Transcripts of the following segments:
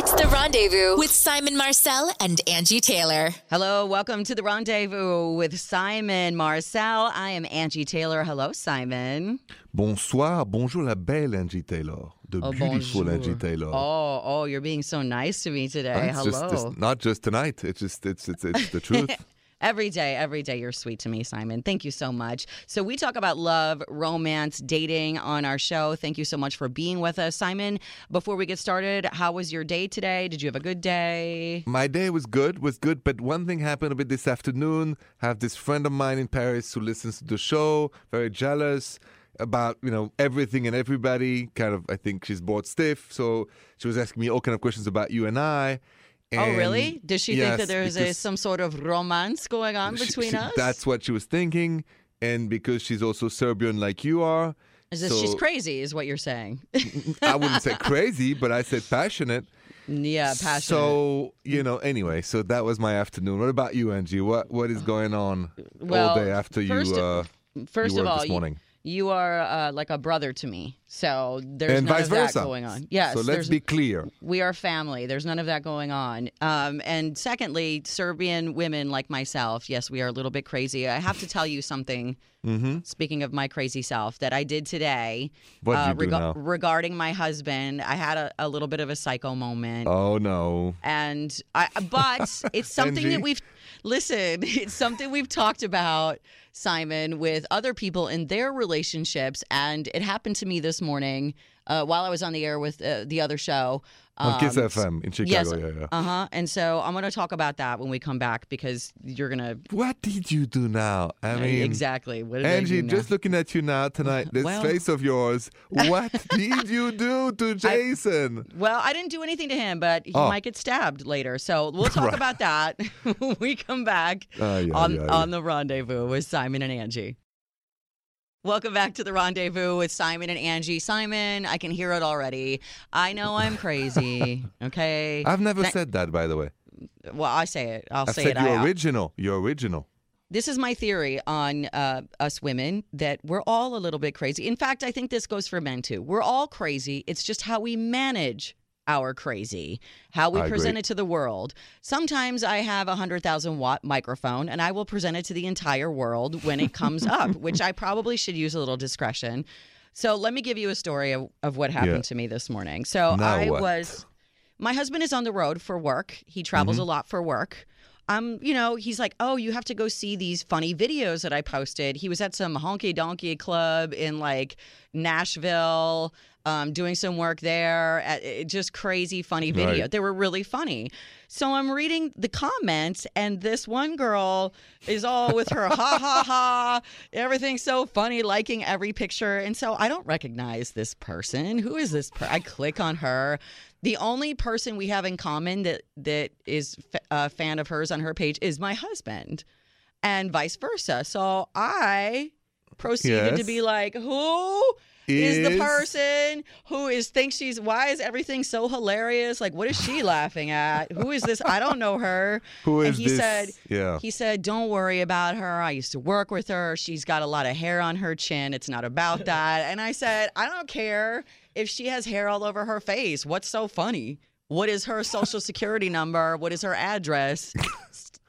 It's the rendezvous with Simon Marcel and Angie Taylor. Hello, welcome to the rendezvous with Simon Marcel. I am Angie Taylor. Hello, Simon. Bonsoir, bonjour la belle Angie Taylor. The Oh, beautiful bonjour. Angie Taylor. Oh, oh, you're being so nice to me today. It's Hello. just, it's not just tonight. It's just it's it's it's the truth. Every day, every day, you're sweet to me, Simon. Thank you so much. So, we talk about love, romance, dating on our show. Thank you so much for being with us, Simon. Before we get started, how was your day today? Did you have a good day? My day was good, was good, but one thing happened a bit this afternoon. I have this friend of mine in Paris who listens to the show, very jealous about, you know, everything and everybody. Kind of I think she's bored stiff. So she was asking me all kind of questions about you and I. oh, really? Does she think yes, that there's a, some sort of romance going on She- between she- us? That's what she was thinking. And because she's also Serbian like you are. Is this she's crazy, is what you're saying? I wouldn't say crazy, but I said passionate. yeah, passionate. So, you know, anyway, so that was my afternoon. What about you, Angie? What what is going on Well, all day after first- you uh First you of all, this you- morning? You, are uh, like a brother to me. So there's and none of that going on. Yes. So let's be clear. we are family. There's none of that going on. Um, and secondly, Serbian women like myself, yes, we are a little bit crazy. I have to tell you something. Mm-hmm. Speaking of my crazy self, that I did today What uh, do now? regarding my husband. I had a, a little bit of a psycho moment. Oh no. and I but it's something that we've listen, it's something we've talked about Simon with other people in their relationships. And it happened to me this morning uh, while I was on the air with uh, the other show On Kiss Um, FM in Chicago, yes, yeah, yeah. uh-huh and so I'm going to talk about that when we come back because you're going to What did you do now? I mean exactly what did I Angie, just looking at you now tonight, this Well- face of yours. What did you do to Jason? Well, I didn't do anything to him, but he Oh. might get stabbed later. So we'll talk Right. about that when we come back Ay, ay, on, on the rendezvous with Simon and Angie. Welcome back to the rendezvous with Simon and Angie. Simon, I can hear it already. I know I'm crazy. Okay. I've never That- said that, by the way. well, I say it. I'll I've say it. you're original. You're original. this is my theory on uh, us women that we're all a little bit crazy. In fact, I think this goes for men too. We're all crazy. It's just how we manage our crazy, how we I present agree. it to the world. Sometimes I have a 100,000 watt microphone and I will present it to the entire world when it comes up, which I probably should use a little discretion. So let me give you a story of, of what happened Yeah. to me this morning. So Now I what? was my husband is on the road for work. He travels Mm-hmm. a lot for work. Um, you know, he's like, "Oh, you have to go see these funny videos that I posted." He was at some honky donkey club in like Nashville, um, doing some work there. At, it, just crazy funny video. Right. They were really funny. So I'm reading the comments, and this one girl is all with her ha ha ha, everything's so funny, liking every picture. And so I don't recognize this person. Who is this? Per- I click on her. The only person we have in common that that is f- a fan of hers on her page is my husband, and vice versa. So I proceeded to be like, "Who is the person who is thinks she's? Why is everything so hilarious? Like, what is she laughing at? Who is this? I don't know her." Who and he this? said, yeah. he said, Don't worry about her. I used to work with her. She's got a lot of hair on her chin. It's not about that. And I said, I don't care if she has hair all over her face. What's so funny? What is her social security number? What is her address?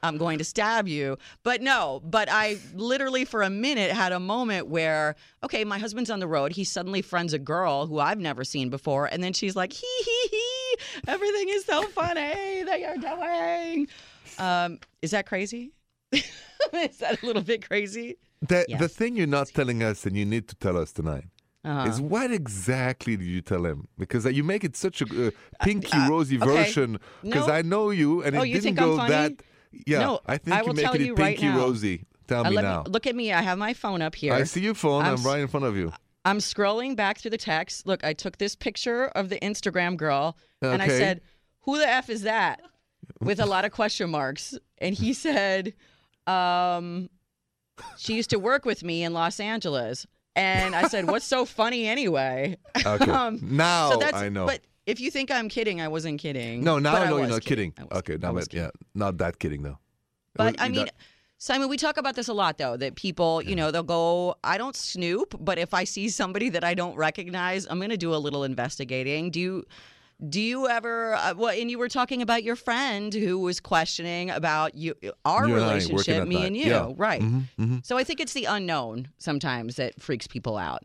I'm going to stab you. But no, but I literally for a minute had a moment where, okay, my husband's on the road. He suddenly friends a girl who I've never seen before. And then she's like, hee hee hee, everything is so funny that you're doing. Um, is that crazy? is that a little bit crazy? The, the thing you're not telling us and you need to tell us tonight Uh-huh. is what exactly did you tell him? Because uh, you make it such a uh, pinky rosy okay. version. Because No. I know you and Oh, it you didn't go that. Yeah, No, I think I you're will tell making you it right pinky now. rosy. Tell Uh, me let now. look at me. I have my phone up here. I see your phone. I'm I'm, s- right in front of you. I'm scrolling back through the text. Look, I took this picture of the Instagram girl and I Okay. said, Who the F is that? With a lot of question marks. And he said, um, She used to work with me in Los Angeles. And I said, What's so funny anyway? Okay. Um, now I know. But if you think I'm kidding, I wasn't kidding. no, now I know you're not kidding. I Okay, kidding. I now but, yeah, not that kidding though. But I mean, that- Simon, we talk about this a lot, though, that people, you know, they'll go, I don't snoop, but if I see somebody that I don't recognize, I'm going to do a little investigating. Do you, Do you ever? Uh, well, and you were talking about your friend who was questioning about you, our You and I working relationship, that me night. and you, Yeah. right? Mhm, mhm. So I think it's the unknown sometimes that freaks people out.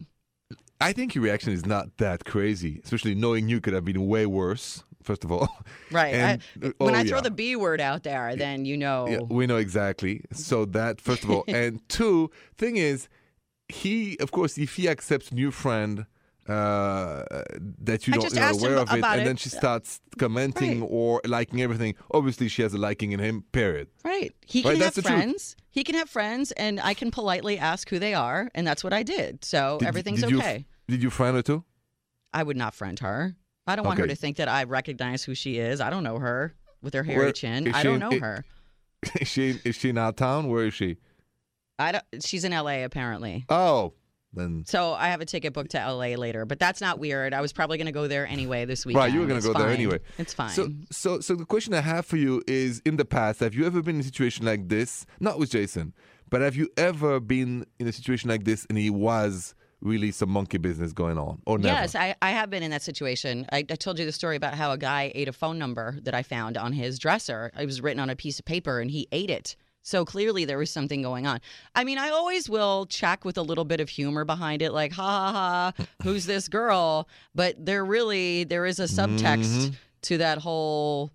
I think your reaction is not that crazy, especially knowing you could have been way worse. First of all, Right. And- I, when oh, I throw yeah. the B word out there, then you know. Yeah, we know exactly. So that first of all, and two, thing is, he of course if he accepts new friend uh, that you I don't you're not asked him aware of it, and it. then she starts commenting Right. or liking everything. Obviously, she has a liking in him. Period. Right. He can Right, have that's the truth. He can have friends, and I can politely ask who they are, and that's what I did. So Did- everything's did you- okay. Did you friend her too? I would not friend her. I don't want her to think that I recognize who she is. I don't know her with her hairy Where- chin. I don't know i- her. is she is she in our town? Where is she? I don't. She's in L.A. apparently. Oh, then So I have a ticket booked to L.A. later, but that's not weird. I was probably going to go there anyway this weekend. Right, you were gonna It's go there anyway. It's fine. So, so, so the question I have for you is: In the past, have you ever been in a situation like this? Not with Jason, but have you ever been in a situation like this and he was really some monkey business going on, or never? Yes, I, I have been in that situation. I, I told you the story about how a guy ate a phone number that I found on his dresser. It was written on a piece of paper and he ate it. So clearly there was something going on. I mean, I always will check with a little bit of humor behind it, like, ha ha ha, who's this girl? But there really, there is a subtext Mhm. to that whole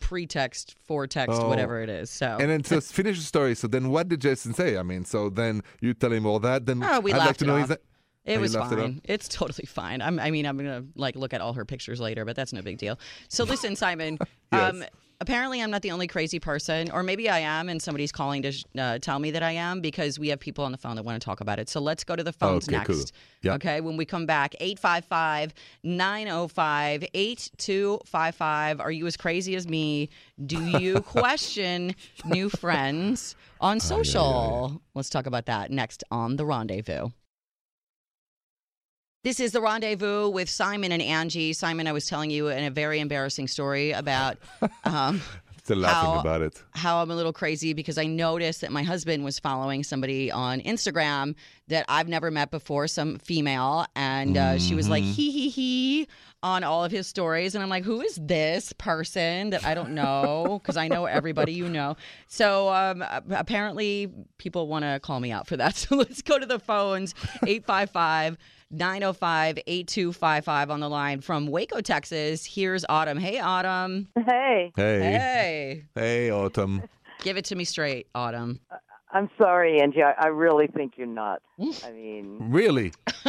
pretext, foretext, Oh. whatever it is. So And then to finish the story, so then what did Jason say? I mean, so then you tell him all that. Then Oh, we I'd like to it know that It Oh, you was laughed it fine. it's totally fine. I'm, I mean, I'm gonna like look at all her pictures later, but that's no big deal. So listen, Simon. Yes. um, apparently, I'm not the only crazy person, or maybe I am, and somebody's calling to sh- uh, tell me that I am because we have people on the phone that want to talk about it. So let's go to the phones Okay, next. cool. Yeah. Okay. When we come back, 855 905 8255. Are you as crazy as me? Do you question new friends on social? Let's talk about that next on The Rendezvous. This is the rendezvous with Simon and Angie. Simon, I was telling you in a very embarrassing story about um, still laughing How- about it? how I'm a little crazy because I noticed that my husband was following somebody on Instagram that I've never met before, some female, and uh, she was like Mhm. hee hee hee on all of his stories, and I'm like, who is this person that I don't know? Because I know everybody you know. So um, apparently, people want to call me out for that. So let's go to the phones, 855. 905 8255 on the line from Waco, Texas. Here's Autumn. Hey, Autumn. Hey, Hey, Hey. hey, Autumn. Give it to me straight, Autumn. Uh, I'm sorry, Angie. I, I really think you're not. I mean, Really?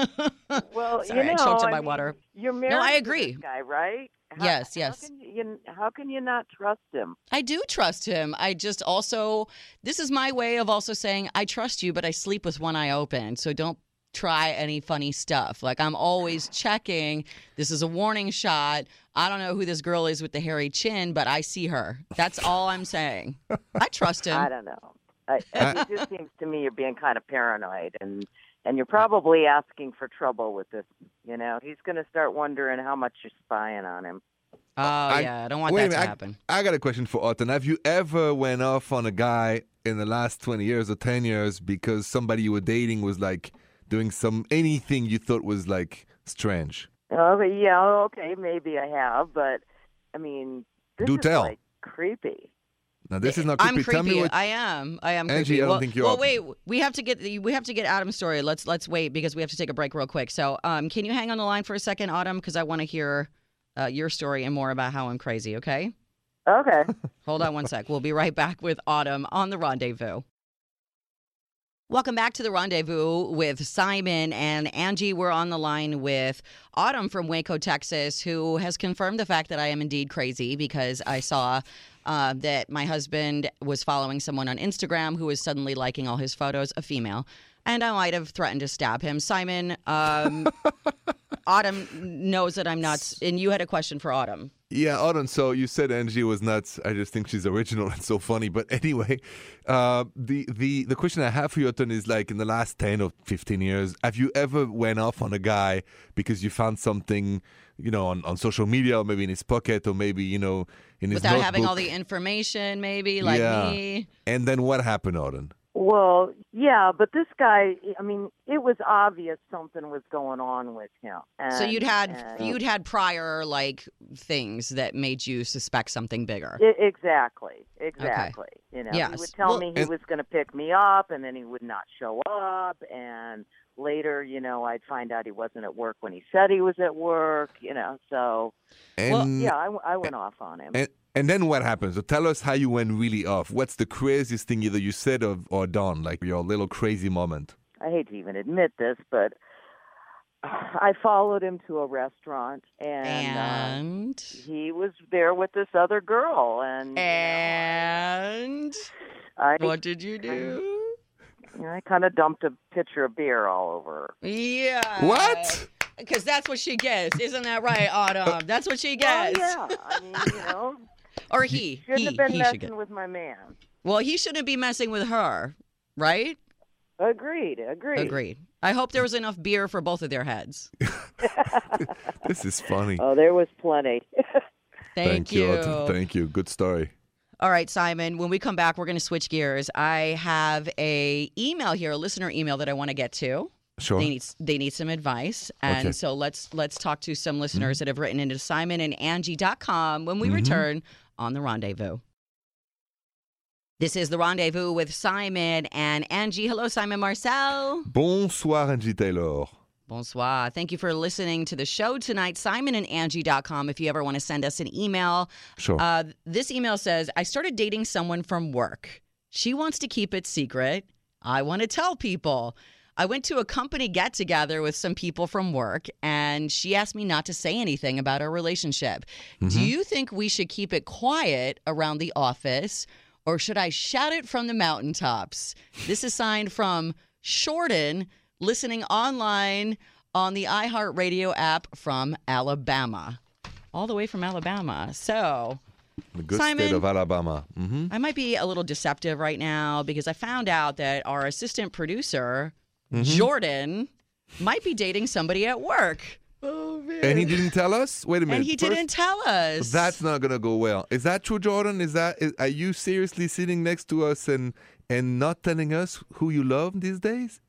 well, Sorry, you I know, choked on my mean, water. You're married. No, I to agree. this guy, right? How- Yes, how yes. can you, you, how can you not trust him? I do trust him. I just also, this is my way of also saying, I trust you, but I sleep with one eye open. So don't try any funny stuff. Like I'm always checking. This is a warning shot. I don't know who this girl is with the hairy chin, but I see her. That's all I'm saying. I trust him. I don't know. I, it just seems to me you're being kind of paranoid, and and you're probably asking for trouble with this. You know, he's going to start wondering how much you're spying on him. Oh, yeah. I don't want Wait a that to happen. I, I got a question for Autumn. Have you ever went off on a guy in the last 20 years or 10 years because somebody you were dating was like doing some anything you thought was like strange? Oh, yeah, okay, maybe I have, but I mean, this Do is tell. like creepy. Now this is not creepy. I'm creepy. Tell me what. I am. I am Angie, creepy. I don't well, think you're well, wait. We have to get we have to get Autumn's story. Let's let's wait because we have to take a break real quick. So, um, can you hang on the line for a second, Autumn? Because I want to hear uh, your story and more about how I'm crazy. Okay. Okay. Hold on one sec. We'll be right back with Autumn on the rendezvous. Welcome back to the rendezvous with Simon and Angie. We're on the line with Autumn from Waco, Texas, who has confirmed the fact that I am indeed crazy because I saw uh, that my husband was following someone on Instagram who was suddenly liking all his photos, a female, and I might have threatened to stab him. Simon, um, Autumn knows that I'm not, and you had a question for Autumn. Yeah, Autumn. So you said Angie was nuts. I just think she's original and so funny. But anyway, uh, the the the question I have for you, Autumn, is like in the last ten or fifteen years, have you ever went off on a guy because you found something, you know, on, on social media or maybe in his pocket or maybe you know in his Without having all the information, maybe like Yeah. me. And then what happened, Autumn? Well, yeah, but this guy, I mean, it was obvious something was going on with him. And, so you'd had and- uh, you'd had prior like things that made you suspect something bigger. I- exactly, exactly. You know, he would tell Well- me he was going to pick me up, and then he would not show up, and later, you know, I'd find out he wasn't at work when he said he was at work. You know, so And Well, yeah, I, I went off on him. and and then what happens? So tell us how you went really off. What's the craziest thing either you said or, or done, like your little crazy moment? I hate to even admit this, but I followed him to a restaurant, and. Uh, he was there with this other girl, and you know, and I, what did you do? You know, I kind of dumped a pitcher of beer all over. her. Yeah. What? Because that's what she gets, isn't that right, Autumn? Uh, that's what she oh, gets. Oh yeah, I mean, you know, Or he. shouldn't he. have been he should get. messing with my man. Well, he shouldn't be messing with her, right? Agreed, agreed. Agreed. I hope there was enough beer for both of their heads. This is funny. Oh, there was plenty. Thank, you. Autumn. Thank you. Good story. All right, Simon. When we come back, we're going to switch gears. I have a email here, a listener email that I want to get to. Sure. They need they need some advice, and Okay. so let's let's talk to some mm-hmm. listeners that have written into Simon and Angie.com when we mm-hmm. return on the rendezvous. This is the rendezvous with Simon and Angie. Hello, Simon Marcel. Bonsoir, Angie Taylor. Bonsoir. Thank you for listening to the show tonight. Simon and Angie.com. If you ever want to send us an email, Sure. uh, this email says, I started dating someone from work. She wants to keep it secret. I want to tell people. I went to a company get together with some people from work, and she asked me not to say anything about our relationship. Do you think we should keep it quiet around the office, or should I shout it from the mountaintops? This is signed from Shorten, listening online on the iHeartRadio app from Alabama. All the way from Alabama. So the good Simon. state of Alabama. hmm I might be a little deceptive right now because I found out that our assistant producer, Jordan, might be dating somebody at work. Oh, man. And he didn't tell us? Wait a minute. And he First- didn't tell us. That's not gonna go well. Is that true, Jordan? Is that is, are you seriously sitting next to us and and not telling us who you love these days?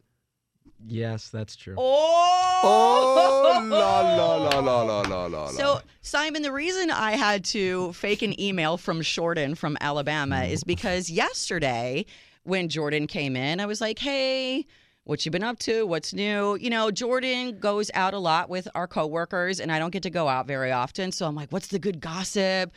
Yes, that's true. Oh! Oh la la la la la la la. So, Simon, the reason I had to fake an email from Shorten from Alabama mm-hmm. is because yesterday, when Jordan came in, I was like, hey, what you been up to? What's new? You know, Jordan goes out a lot with our coworkers, and I don't get to go out very often. So I'm like, what's the good gossip?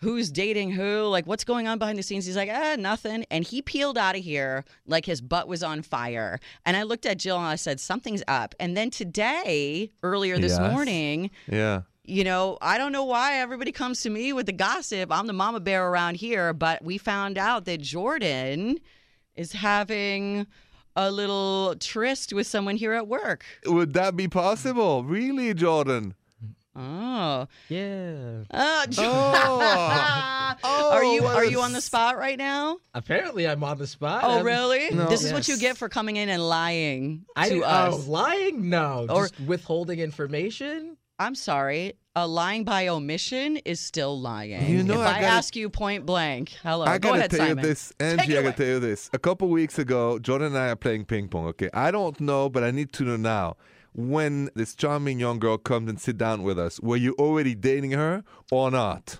Who's dating who? Like, what's going on behind the scenes? He's like, ah, nothing. And he peeled out of here like his butt was on fire. And I looked at Jill and I said, something's up. And then today, earlier this Yes. morning, yeah. you know, I don't know why everybody comes to me with the gossip. I'm the mama bear around here, but we found out that Jordan is having a little tryst with someone here at work. Would that be possible? Really, Jordan? Oh. Yeah. Uh, Oh. Oh, are you are you on the spot right now? Apparently, I'm on the spot. Oh, I'm- really? No. This is what you get for coming in and lying I to didn't- us. Oh, lying? No. Or- Just withholding information? I'm sorry. A lying by omission is still lying. You know, if I I, gotta- ask you point blank, hello. I gotta ahead, tell Simon. you this, Take Angie. I gotta tell you this. A couple weeks ago, Jordan and I are playing ping pong. Okay, I don't know, but I need to know now. When this charming young girl comes and sit down with us, were you already dating her or not?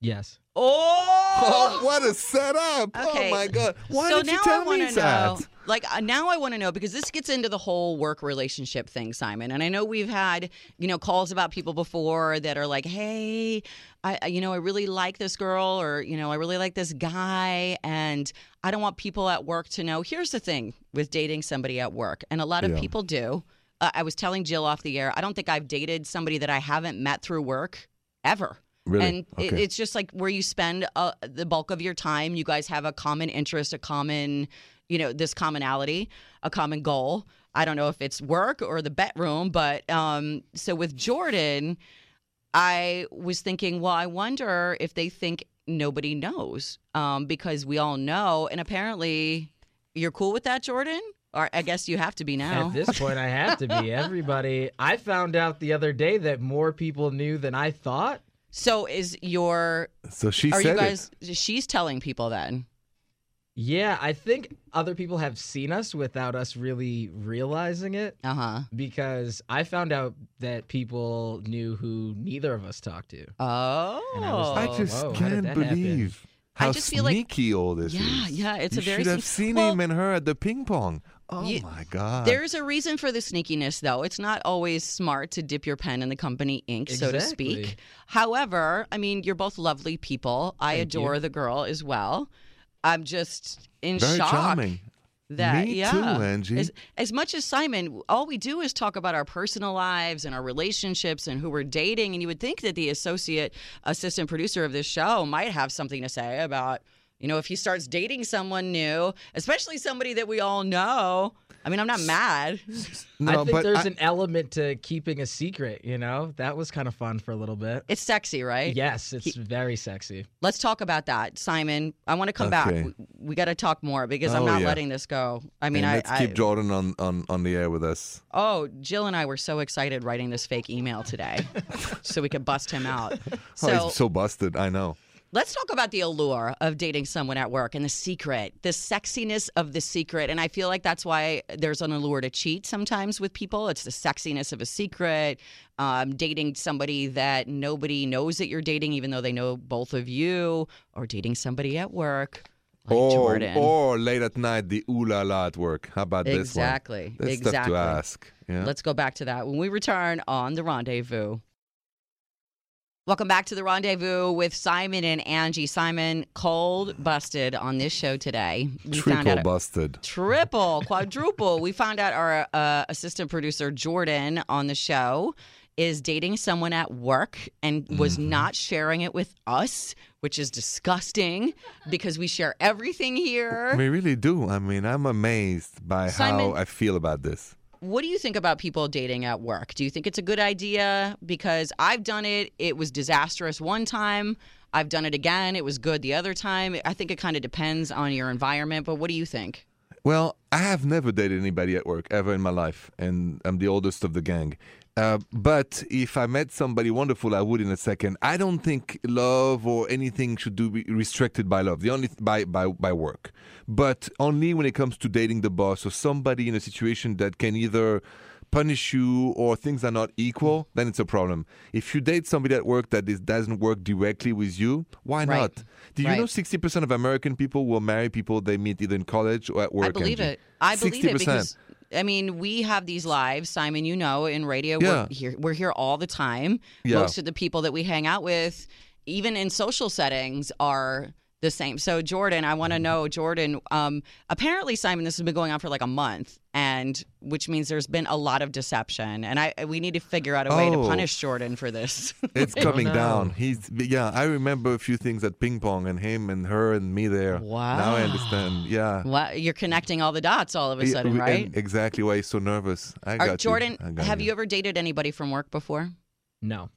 Yes. Oh, Oh, what a setup! Okay. Oh my god! Why so did you tell I want me to that? know, like, uh, now I want to know because this gets into the whole work relationship thing, Simon. And I know we've had, you know, calls about people before that are like, "Hey, I, I- you know, I really like this girl, or you know, I really like this guy, and I don't want people at work to know." Here's the thing with dating somebody at work, and a lot of Yeah. people do. Uh, I was telling Jill off the air. I don't think I've dated somebody that I haven't met through work ever. Really? And it, it's just like where you spend uh, the bulk of your time. You guys have a common interest, a common, you know, this commonality, a common goal. I don't know if it's work or the bedroom, but um, so with Jordan, I was thinking, well, I wonder if they think nobody knows um, because we all know. And apparently, you're cool with that, Jordan? Or I guess you have to be now. At this point, I have to be. Everybody. I found out the other day that more people knew than I thought. So is your so she are said you guys? She's telling people then. Yeah, I think other people have seen us without us really realizing it Uh huh. because I found out that people knew who neither of us talked to. Oh. And I was I just whoa, can't that happen? believe I how just feel like- sneaky all this Yeah, is. yeah, it's you a very should have seen Well- him and her at the ping pong. Oh You- my god! There's a reason for the sneakiness, though. It's not always smart to dip your pen in the company ink, so to speak. However, I mean, you're both lovely people. I Thank you. adore the girl as well. I'm just in very shock charming. that Me yeah. too, Angie. As, as much as Simon, all we do is talk about our personal lives and our relationships and who we're dating. And you would think that the associate assistant producer of this show might have something to say about, you know, if he starts dating someone new, especially somebody that we all know. I mean, I'm not mad. No, I think but there's I- an element to keeping a secret, you know? That was kind of fun for a little bit. It's sexy, right? Yes, it's very sexy. Let's talk about that, Simon. I want to come back. We, we got to talk more because I'm Oh, not yeah. letting this go. I mean, and I, let's I keep Jordan on, on, on the air with us. Oh, Jill and I were so excited writing this fake email today so we could bust him out. So, oh, he's so busted. I know. Let's talk about the allure of dating someone at work and the secret, the sexiness of the secret. And I feel like that's why there's an allure to cheat sometimes with people. It's the sexiness of a secret, um, dating somebody that nobody knows that you're dating, even though they know both of you, or dating somebody at work. Like or, Jordan. or late at night, the ooh la la at work. How about this one? Exactly. That's exactly. tough to ask. Yeah. Let's go back to that when we return on the rendezvous. Welcome back to the rendezvous with Simon and Angie. Simon, cold busted on this show today. We found Triple out busted. triple, quadruple. we found out our uh, assistant producer Jordan on the show is dating someone at work and was Mm-hmm. not sharing it with us, which is disgusting because we share everything here. We really do. I mean, I'm amazed by Simon- how I feel about this. What do you think about people dating at work? Do you think it's a good idea? Because I've done it. It was disastrous one time. I've done it again. It was good the other time. I think it kind of depends on your environment. But what do you think? Well, I have never dated anybody at work ever in my life, and I'm the oldest of the gang. Uh, but if I met somebody wonderful, I would in a second. I don't think love or anything should do be restricted by love. The only by by by work, but only when it comes to dating the boss or somebody in a situation that can either punish you or things are not equal, then it's a problem. If you date somebody at work that is, doesn't work directly with you, why Right. not? Do you Right. know 60% of American people will marry people they meet either in college or at work? I believe Angie? it. I believe it 60%. because I mean we have these lives, Simon. You know, in radio, Yeah. we're here. We're here all the time. Yeah. Most of the people that we hang out with, even in social settings, are the same. So, Jordan, I Mm-hmm. want to know, Jordan. Um, apparently, Simon, this has been going on for like a month, and which means there's been a lot of deception, and I we need to figure out a way to Oh. punish Jordan for this. It's coming no. down. He's yeah. I remember a few things at ping pong and him and her and me there. Wow. Now I understand. Yeah. what you're connecting all the dots all of a Yeah, sudden, we- right? and exactly why he's so nervous. I Are- got Jordan, you. I got have you ever dated anybody from work before? No.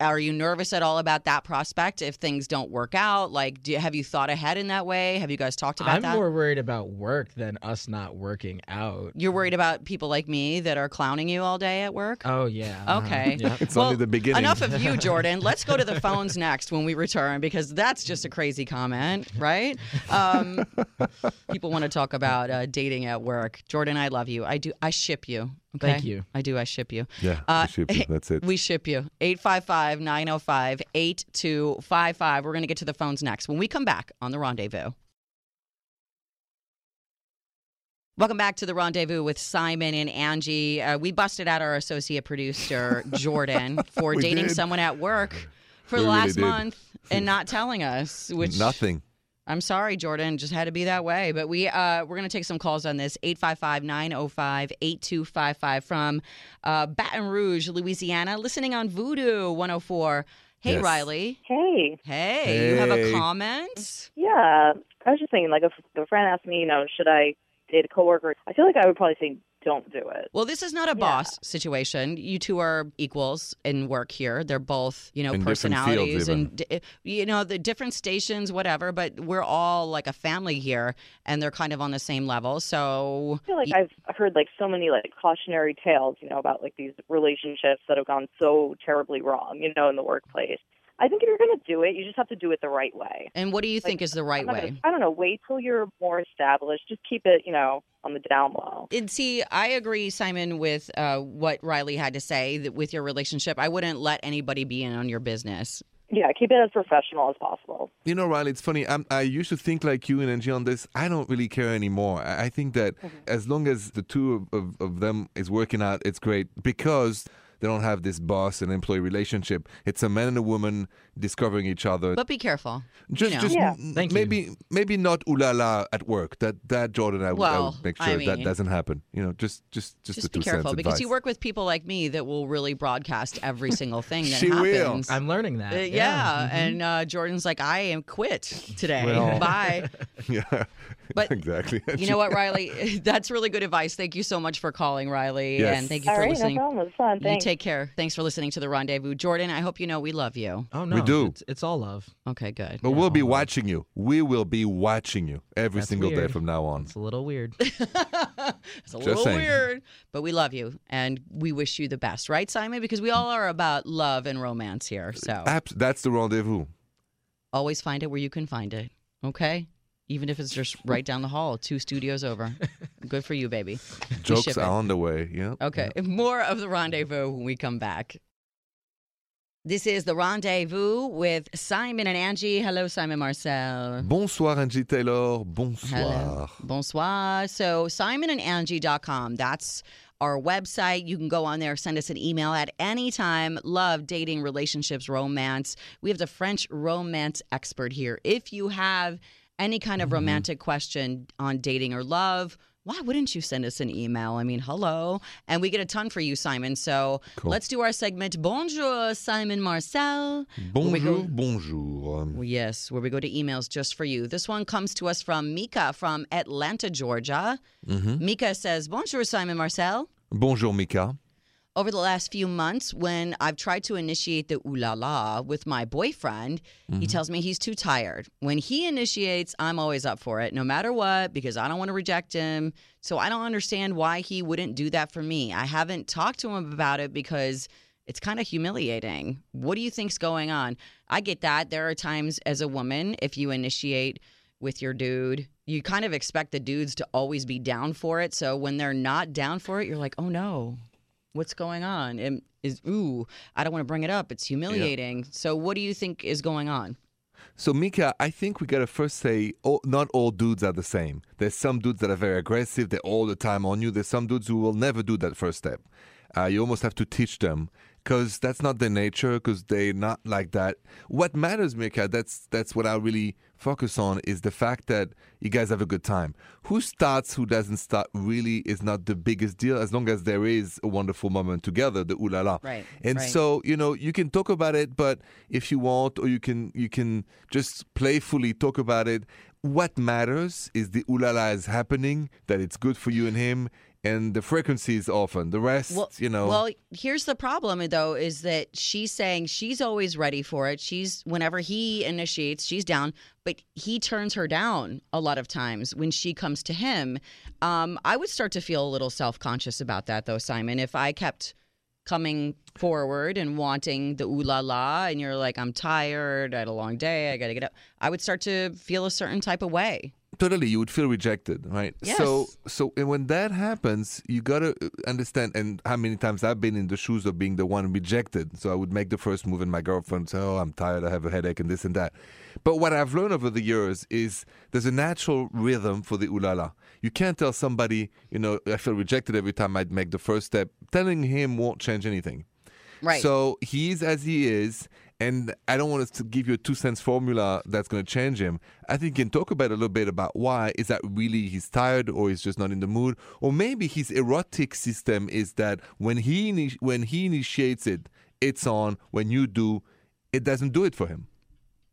Are you nervous at all about that prospect if things don't work out like do, you, have you thought ahead in that way have you guys talked about that? I'm more worried about work than us not working out. you're worried about people like me that are clowning you all day at work Oh, yeah. uh-huh. Okay. Yep. It's only the beginning. enough of you jordan let's go to the phones next when we return because that's just a crazy comment right um, people want to talk about uh, dating at work jordan i love you i do i ship you okay Thank you. i do i ship you Yeah. Uh, we ship you. That's it. We ship you. 855 905 8255. We're going to get to the phones next when we come back on The Rendezvous. Welcome back to The Rendezvous with Simon and Angie. Uh, we busted out our associate producer, Jordan, for dating did. someone at work for We the last did. month and not telling us, which Nothing. I'm sorry, Jordan. Just had to be that way. But we uh, we're gonna take some calls on this. 855-905-8255 from uh, Baton Rouge, Louisiana, listening on Voodoo 104. Hey, Yes. Riley. Hey, Hey, you have a comment? yeah. I was just thinking, like, if a friend asked me, you know, should I date a coworker? I feel like I would probably say, don't do it. Well, this is not a Yeah. boss situation. You two are equals in work here. They're both, you know, In personalities and you know the different stations, whatever. But we're all like a family here, and they're kind of on the same level. So I feel like I've heard like so many like cautionary tales, you know, about like these relationships that have gone so terribly wrong, you know, in the workplace. I think if you're going to do it, you just have to do it the right way. And what do you think is the right way? gonna- I don't know. Wait till you're more established. Just keep it, you know, on the down low. And see, I agree, Simon, with uh, what Riley had to say that with your relationship. I wouldn't let anybody be in on your business. Yeah, keep it as professional as possible. You know, Riley, it's funny. I'm, I used to think like you and Angie on this. I don't really care anymore. I, I think that as long as the two of, of, of them is working out, it's great because they don't have this boss and employee relationship. It's a man and a woman discovering each other. But be careful. just, know. just Yeah. m- Thank you. maybe, maybe not ooh la la at work. That that Jordan, I, would- I would make I sure that doesn't happen. You know, just just just, Just the be two careful because advice. you work with people like me that will really broadcast every single thing that She will. happens. I'm learning that. Uh, yeah, and uh, Jordan's like, I am quit today. Well- Bye. yeah, But exactly. You know what, Riley? That's really good advice. Thank you so much for calling, Riley, Yes. and thank you All for right, listening. no problem. It was fun. You Thanks. Take care. Thanks for listening to the Rendezvous, Jordan. I hope you know we love you. Oh no, We do. It's, it's all love. Okay, good. But we'll be watching you. We will be watching you every That's single day weird. from now on. It's a little weird. it's a Just little saying. weird, but we love you and we wish you the best, right, Simon? Because we all are about love and romance here. So Abs- that's the rendezvous. always find it where you can find it. Okay. Even if it's just right down the hall, two studios over. Good for you, baby. Jokes on the way. Yeah. Okay. More of the rendezvous when we come back. This is the rendezvous with Simon and Angie. Hello, Simon Marcel. Bonsoir, Angie Taylor. Bonsoir. Hello. Bonsoir. So simonandangie.com. That's our website. You can go on there, send us an email at any time. Love dating, relationships, romance. We have the French romance expert here. If you have any kind of mm-hmm. romantic question on dating or love, why wouldn't you send us an email? I mean, hello. And we get a ton for you, Simon. So Cool. let's do our segment. Bonjour, Simon Marcel. Bonjour, go- bonjour. Yes, where we go to emails just for you. This one comes to us from Mika from Atlanta, Georgia. Mm-hmm. Mika says, Bonjour, Simon Marcel. Bonjour, Mika. Over the last few months, when I've tried to initiate the ooh la la with my boyfriend, he mm-hmm. tells me he's too tired. When he initiates, I'm always up for it, no matter what, because I don't want to reject him. So I don't understand why he wouldn't do that for me. I haven't talked to him about it because it's kind of humiliating. What do you think's going on? I get that. There are times as a woman, if you initiate with your dude, you kind of expect the dudes to always be down for it. So when they're not down for it, you're like, oh no, what's going on? And is ooh, I don't want to bring it up. It's humiliating. So what do you think is going on? So, Mika, I think we gotta first say, oh, not all dudes are the same. There's some dudes that are very aggressive; they're all the time on you. There's some dudes who will never do that first step. Uh, you almost have to teach them because that's not their nature. Because they're not like that. What matters, Mika, that's that's what I really focus on is the fact that you guys have a good time. Who starts, who doesn't start, really is not the biggest deal. As long as there is a wonderful moment together, the ooh la la. Right, And right. so you know you can talk about it but if you want or you can you can just playfully talk about it what matters is the ulala is happening that it's good for you and him and the frequency is often the rest you know Well, here's the problem though is that she's saying she's always ready for it. She's whenever he initiates, she's down, but he turns her down a lot of times when she comes to him. Um, I would start to feel a little self-conscious about that though, Simon. If I kept coming forward and wanting the ooh la la and you're like, I'm tired, I had a long day, I gotta get up, I would start to feel a certain type of way. Totally you would feel rejected right? Yes. so so and when that happens you gotta uh, understand and how many times i've been in the shoes of being the one rejected. So i would make the first move and my girlfriend would say oh i'm tired i have a headache and this and that. But what i've learned over the years is there's a natural rhythm for the ulala. You can't tell somebody you know i feel rejected every time i make the first step. Telling him won't change anything. Right. so he's as he is, and I don't want to give you a two cents formula that's going to change him. I think you can talk about a little bit about why is that really he's tired or he's just not in the mood, or maybe his erotic system is that when he when he initiates it, it's on. When you do, it doesn't do it for him.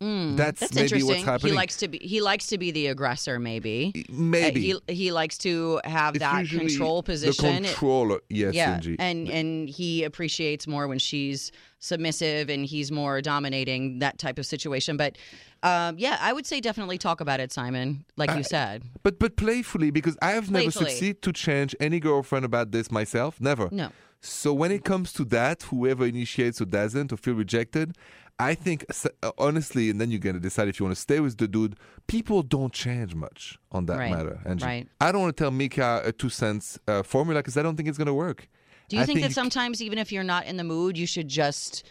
Mm, That's that's maybe interesting. what's happening. He likes to be he likes to be the aggressor, maybe. Uh, Maybe he he likes to have It's that control position. The controller, yes, yeah, Angie. and and he appreciates more when she's submissive and he's more dominating that type of situation. But um, yeah, I would say definitely talk about it, Simon. Like you said, But but playfully because I have never Playfully. succeeded to change any girlfriend about this myself. Never. no. So when it comes to that, whoever initiates or doesn't or feel rejected, I think uh, honestly, and then you're gonna decide if you want to stay with the dude. People don't change much on that Right, matter. Angie. right. I don't want to tell Mika a two cents uh, formula because I don't think it's gonna work. Do you I think, that sometimes, even if you're not in the mood, you should just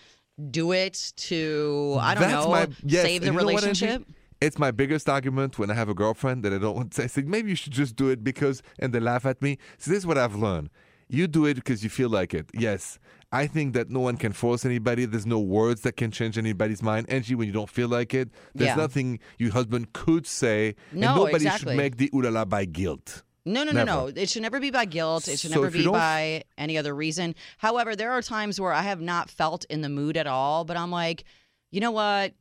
do it to, I don't know, my- yes, save the and you know what, Angie? relationship? It's my biggest argument when I have a girlfriend that I don't want to. I say maybe you should just do it because, and they laugh at me. So this is what I've learned: you do it because you feel like it. Yes, I think that no one can force anybody. There's no words that can change anybody's mind. Angie, when you don't feel like it, there's Yeah. nothing your husband could say, No, and nobody exactly. should make the ulala by guilt. No, no, no, no. It should never be by guilt. It should So never be by any other reason. However, there are times where I have not felt in the mood at all, but I'm like, you know what?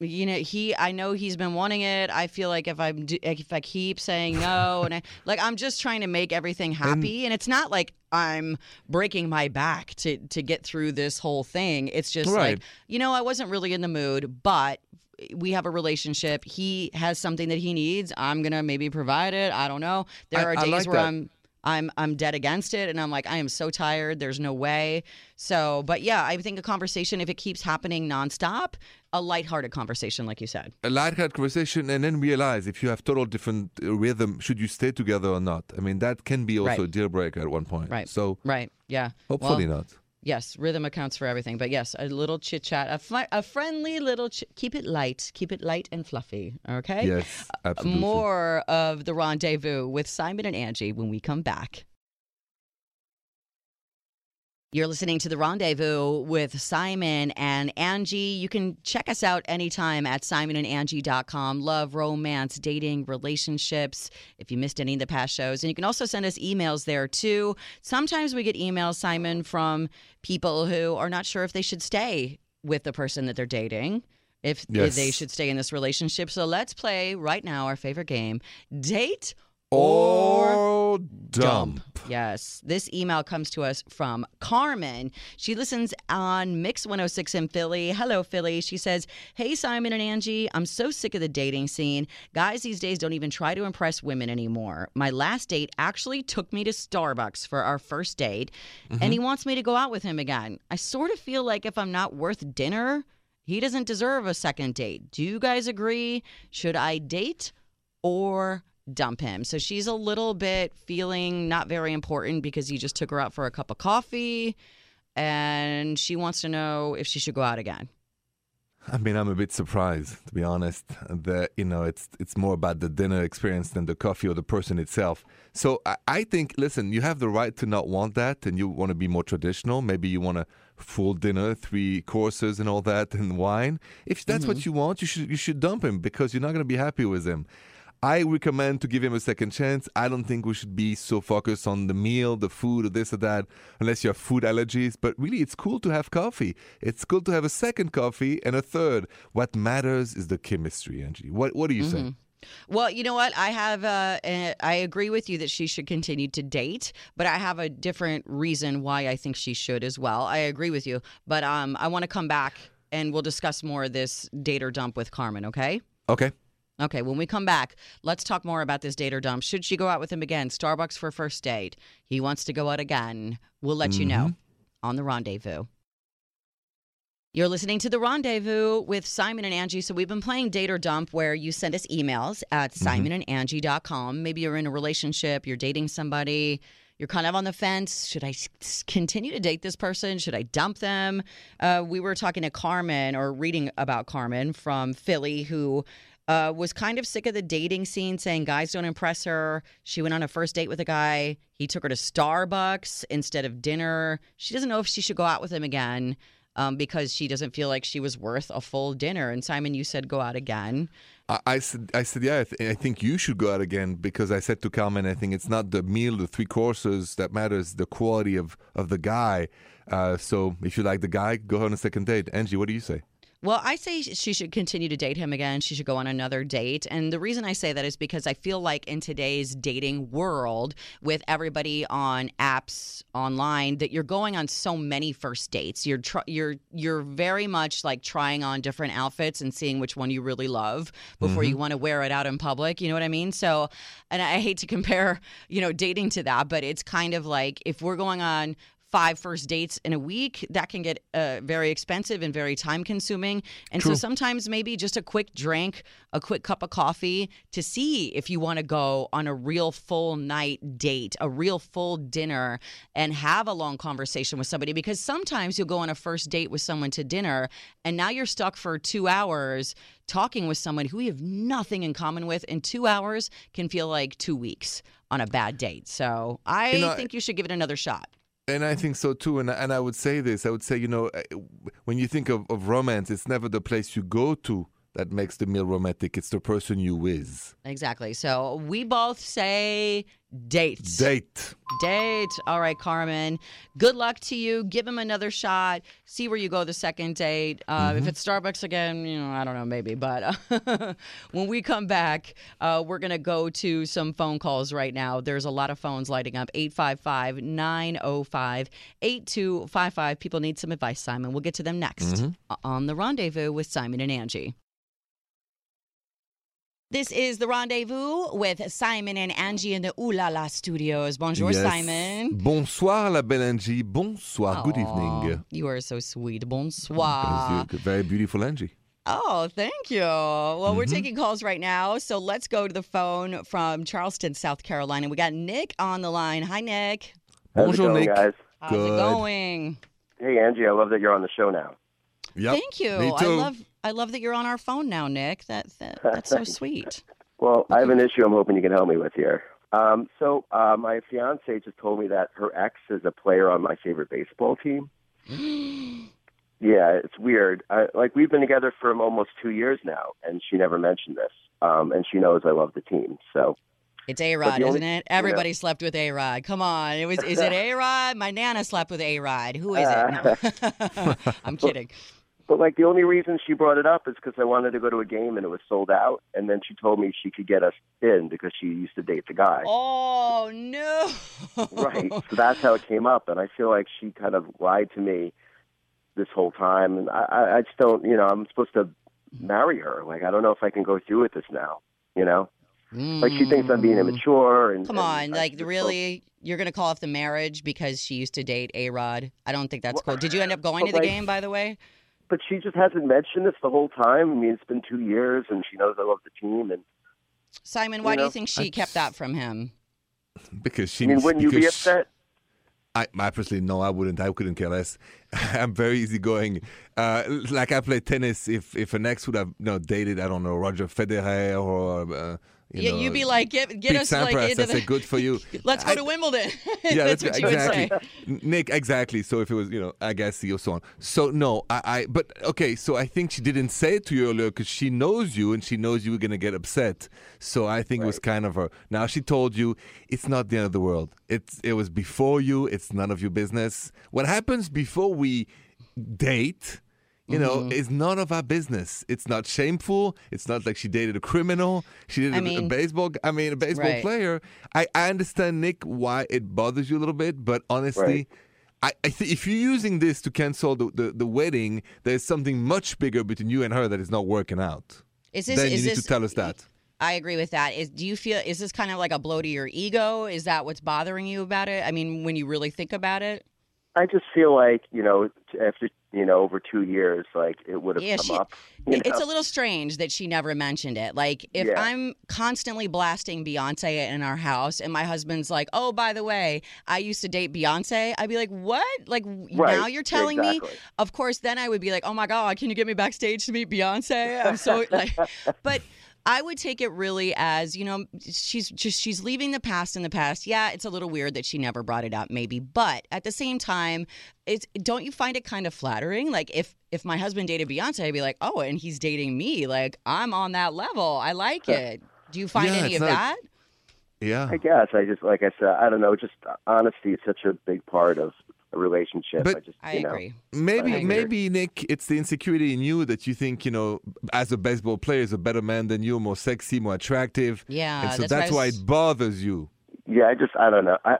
You know, he. I know he's been wanting it. I feel like if I'm, if I keep saying no, and I, like I'm just trying to make everything happy, and, it's not like I'm breaking my back to to get through this whole thing. It's just Right. like, you know, I wasn't really in the mood, but we have a relationship. He has something that he needs. I'm gonna maybe provide it. I don't know. There I- are days like where that. I'm I'm I'm dead against it and I'm like I am so tired. There's no way. So, but yeah, I think a conversation if it keeps happening nonstop, a lighthearted conversation like you said. A lighthearted conversation, and then realize if you have total different rhythm, should you stay together or not? I mean, that can be also Right. a deal breaker at one point. Right. So Right. Yeah. hopefully Well, not. Yes, rhythm accounts for everything. But yes, a little chit chat, a, a friendly little ch- keep it light, keep it light and fluffy, okay? Yes, uh, absolutely. More of the rendezvous with Simon and Angie when we come back. You're listening to The Rendezvous with Simon and Angie. You can check us out anytime at simonandangie.com. Love, romance, dating, relationships. If you missed any of the past shows, and you can also send us emails there too. Sometimes we get emails, Simon, from people who are not sure if they should stay with the person that they're dating. If, if Yes. they should stay in this relationship. So let's play right now our favorite game date Or dump. Yes. This email comes to us from Carmen. She listens on Mix 106 in Philly. Hello, Philly. She says, Hey, Simon and Angie, I'm so sick of the dating scene. Guys these days don't even try to impress women anymore. My last date actually took me to Starbucks for our first date, and mm-hmm. he wants me to go out with him again. I sort of feel like if I'm not worth dinner, he doesn't deserve a second date. Do you guys agree? Should I date or dump him? So she's a little bit feeling not very important because he just took her out for a cup of coffee and she wants to know if she should go out again. I mean, I'm a bit surprised, to be honest. That you know, it's it's more about the dinner experience than the coffee or the person itself. So I, I think, listen, you have the right to not want that, and you want to be more traditional. Maybe you want a full dinner, three courses, and all that, and wine. If that's what mm-hmm. you want, you should you should dump him because you're not going to be happy with him. I recommend to give him a second chance. I don't think we should be so focused on the meal, the food, or this or that, unless you have food allergies. But really, it's cool to have coffee. It's cool to have a second coffee and a third. What matters is the chemistry, Angie. What What do you say? Well, you know what? I have, uh, uh, I agree with you that she should continue to date, but I have a different reason why I think she should as well. I agree with you, but um, I want to come back and we'll discuss more of this date or dump with Carmen, okay? Okay. Okay, when we come back, let's talk more about this date or dump. Should she go out with him again? Starbucks for first date. He wants to go out again. We'll let you know on the rendezvous. You're listening to The Rendezvous with Simon and Angie. So we've been playing Date or Dump where you send us emails at simonandangie.com. Maybe you're in a relationship, you're dating somebody, you're kind of on the fence. Should I continue to date this person? Should I dump them? Uh, we were talking to Carmen or reading about Carmen from Philly who uh, was kind of sick of the dating scene, saying guys don't impress her. She went on a first date with a guy. He took her to Starbucks instead of dinner. She doesn't know if she should go out with him again um, because she doesn't feel like she was worth a full dinner. And Simon, you said go out again. I, I said, I said, yeah, I, th- I think you should go out again because I said to Carmen, I think it's not the meal, the three courses that matters, the quality of, of the guy. Uh, so if you like the guy, go on a second date. Angie, what do you say? Well, I say she should continue to date him again. She should go on another date. And the reason I say that is because I feel like in today's dating world, with everybody on apps online, that you're going on so many first dates. You're tr- you're you're very much like trying on different outfits and seeing which one you really love before you mm-hmm. want to wear it out in public. You know what I mean? So, and I hate to compare, you know, dating to that, but it's kind of like if we're going on five first dates in a week, that can get uh, very expensive and very time consuming. And so sometimes maybe just a quick drink, a quick cup of coffee to see if you want to go on a real full night date, a real full dinner, and have a long conversation with somebody. Because sometimes you'll go on a first date with someone to dinner, and now you're stuck for two hours talking with someone who you have nothing in common with, and two hours can feel like two weeks on a bad date. So I You know, think you should give it another shot. And I think so too. And, and I would say this I would say, you know, uh, when you think of, of romance, it's never the place you go to that makes the meal romantic, it's the person you with. Exactly. So we both say date. Date. Date. All right, Carmen. Good luck to you. Give him another shot. See where you go the second date. Uh, If it's Starbucks again, you know, I don't know, maybe. But uh, when we come back, uh, we're going to go to some phone calls right now. There's a lot of phones lighting up 855 905 8255. People need some advice, Simon. We'll get to them next on The Rendezvous with Simon and Angie. This is the rendezvous with Simon and Angie in the Ooh La La studios. Bonjour, Yes. Simon. Bonsoir, la belle Angie. Bonsoir. Good evening. You are so sweet. Bonsoir. very beautiful, Angie. Oh, thank you. Well, we're Mm-hmm. taking calls right now. So let's go to the phone from Charleston, South Carolina. We got Nick on the line. Hi, Nick. How's Bonjour, going, Nick. guys? How's Good. it going? Hey, Angie, I love that you're on the show now. Yep. Thank you. Me I too. love I love that you're on our phone now, Nick. That, that that's so sweet. Well, I have an issue I'm hoping you can help me with here. Um, so, uh, my fiance just told me that her ex is a player on my favorite baseball team. yeah, it's weird. I, like, we've been together for almost two years now, and she never mentioned this. Um, and she knows I love the team. So, It's A Rod, isn't it? Everybody slept with A Rod. Come on. It was is it A Rod? My nana slept with A Rod. Who is it? No. I'm kidding. But like, the only reason she brought it up is because I wanted to go to a game and it was sold out. And then she told me she could get us in because she used to date the guy. Oh no. right. So that's how it came up, and I feel like she kind of lied to me this whole time, and I, I, just don't, you know, I'm supposed to marry her. Like, I don't know if I can go through with this now. You know, like she thinks I'm being immature. And Mm. Come on, I like really, you're gonna call off the marriage because she used to date A Rod? I don't think that's cool. Did you end up going to the like- game, by the way? But she just hasn't mentioned this the whole time. I mean, it's been two years, and she knows I love the team. And Simon, why do know, you think she I- kept that from him? Because she I mean, wouldn't you be upset? I, I personally, no, I wouldn't. I couldn't care less. I'm very easygoing. Uh, like I play tennis. If if an ex would have you know, dated, I don't know, Roger Federer or uh, you yeah, know, you'd be like, get get Pete us like Sampras, into the. good for you. Let's go I- to Wimbledon. yeah, that's that's what you would say. exactly. Nick, exactly. So if it was, you know, Agassi or so on. So no, I, I but okay. So I think she didn't say it to you earlier because she knows you and she knows you were gonna get upset. So I think it was kind of her. Now she told you it's not the end of the world. It's it was before you. It's none of your business. What happens before we date? You know, Mm-hmm. is none of our business. It's not shameful. It's not like she dated a criminal. She dated I a- a mean- a baseball. I mean, a baseball Right. player. I, I understand Nick why it bothers you a little bit, but honestly, I, I think if you're using this to cancel the, the, the wedding, there's something much bigger between you and her that is not working out. Is this? then you is need this? to tell us that. I agree with that. Is do you feel is this kind of like a blow to your ego? Is that what's bothering you about it? I mean, when you really think about it. I just feel like you know, after you know, over two years, like it would have Yeah, come she- up. It's know? a little strange that she never mentioned it. Like, if Yeah. I'm constantly blasting Beyonce in our house and my husband's like, oh, by the way, I used to date Beyonce, I'd be like, what? Like, Right, now you're telling exactly. me? Of course, then I would be like, oh my God, can you get me backstage to meet Beyonce? I'm so, like, but. I would take it really as you know she's just she's leaving the past in the past. Yeah, it's a little weird that she never brought it up, maybe, but at the same time, it's don't you find it kind of flattering? Like if if my husband dated Beyonce, I'd be like, oh, and he's dating me. Like I'm on that level. I like uh, it. Do you find Yeah, any of not- that? Yeah. I guess I just like I said, I don't know. Just honesty is such a big part of a relationship. But- I just, I you know, agree. Maybe, I maybe Nick, it's the insecurity in you that you think, you know, as a baseball player, is a better man than you, more sexy, more attractive. Yeah, and so that's that's, what I why it bothers you. Yeah, I just I don't know. I,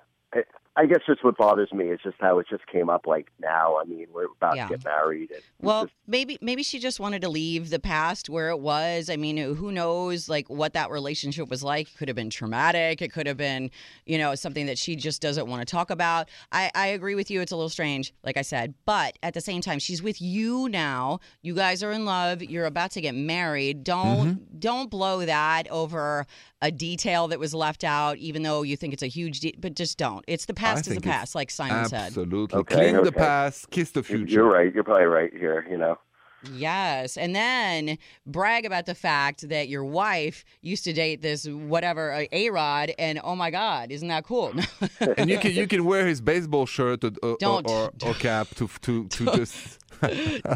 I I guess just what bothers me is just how it just came up like now. I mean, we're about Yeah. to get married. And Well, just- maybe maybe she just wanted to leave the past where it was. I mean, who knows like what that relationship was like? It could have been traumatic. It could have been, you know, something that she just doesn't want to talk about. I, I agree with you. It's a little strange, like I said. But at the same time, she's with you now. You guys are in love. You're about to get married. Don't mm-hmm. don't blow that over a detail that was left out, even though you think it's a huge de- but just don't. It's the past is the past, like Simon said. Absolutely. Okay, Clean the past, kiss the future. you're right. You're probably right here. You know. Yes. And then brag about the fact that your wife used to date this whatever uh, A Rod, and oh my God, isn't that cool? and you can you can wear his baseball shirt or, or, Don't. or, or cap to to to just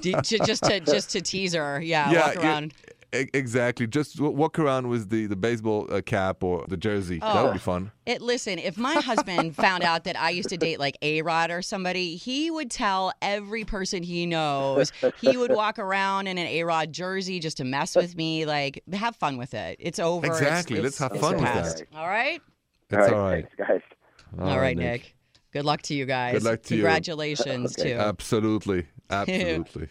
D- ju- just to just to tease her, yeah, Yeah, walk around. Exactly just walk around with the the baseball uh, cap or the jersey. That Oh. would be fun. It listen, if my husband found out that I used to date like A Rod or somebody, he would tell every person he knows. He would walk around in an A Rod jersey just to mess with me. Like, have fun with it. It's over. It's- Exactly. Let's it's- have fun with past. that. All right. That's all all right, right. thanks, guys. All right, Nick. Good luck to you guys. Good luck to you. Congratulations Okay. too. Absolutely, absolutely.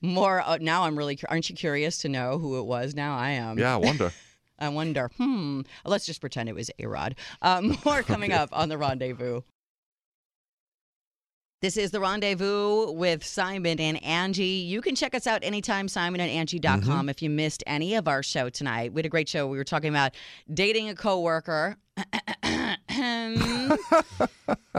More uh, now. I'm really. Aren't you curious to know who it was? Now I am. yeah, I wonder. I wonder. Hmm. Let's just pretend it was A Rod. Um, more coming up on the rendezvous. This is the rendezvous with Simon and Angie. You can check us out anytime, simonandangie.com, Mm-hmm. if you missed any of our show tonight. We had a great show. We were talking about dating a coworker.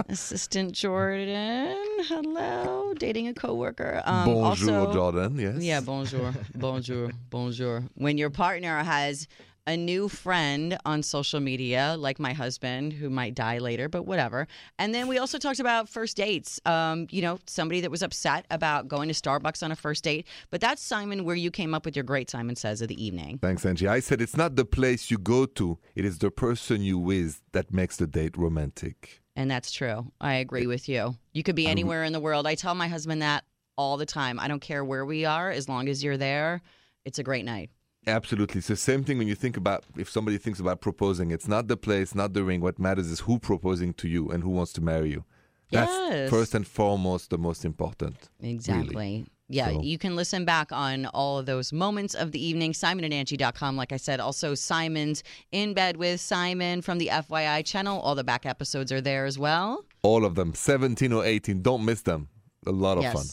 Assistant Jordan, hello. Dating a coworker. Um, Bonjour, also, Jordan. Yes. yeah, bonjour, bonjour, bonjour. When your partner has a new friend on social media, like my husband, who might die later, but whatever. And then we also talked about first dates. Um, you know, somebody that was upset about going to Starbucks on a first date. But that's Simon, where you came up with your great Simon says of the evening. Thanks, Angie. I said it's not the place you go to; it is the person you with that makes the date romantic. And that's true. I agree with you. You could be anywhere in the world. I tell my husband that all the time. I don't care where we are, as long as you're there. It's a great night. Absolutely. So same thing when you think about if somebody thinks about proposing. It's not the place, not the ring. What matters is who proposing to you and who wants to marry you. That's Yes. first and foremost the most important. Exactly. Yeah, So- you can listen back on all of those moments of the evening. SimonandAngie.com, like I said. Also, Simon's In Bed with Simon from the FYI channel. All the back episodes are there as well. All of them, 17 or 18. Don't miss them. A lot of yes. fun.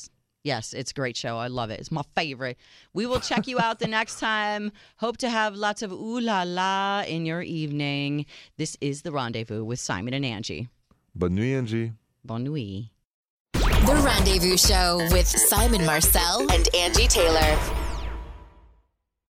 Yes, it's a great show. I love it. It's my favorite. We will check you out the next time. Hope to have lots of ooh la la in your evening. This is The Rendezvous with Simon and Angie. Bonne nuit, Angie. Bonne nuit. The Rendezvous Show with Simon Marcel and Angie Taylor.